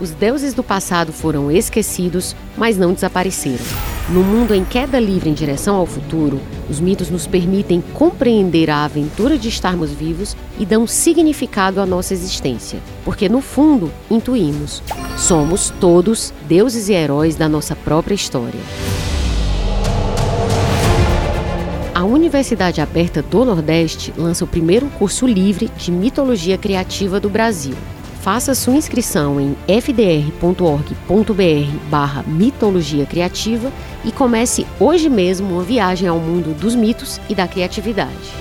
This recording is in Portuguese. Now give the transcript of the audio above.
Os deuses do passado foram esquecidos, mas não desapareceram. No mundo em queda livre em direção ao futuro, os mitos nos permitem compreender a aventura de estarmos vivos e dão significado à nossa existência, porque no fundo intuímos: somos todos deuses e heróis da nossa própria história. A Universidade Aberta do Nordeste lança o primeiro curso livre de mitologia criativa do Brasil. Faça sua inscrição em fdr.org.br/barra mitologia criativa e comece hoje mesmo uma viagem ao mundo dos mitos e da criatividade.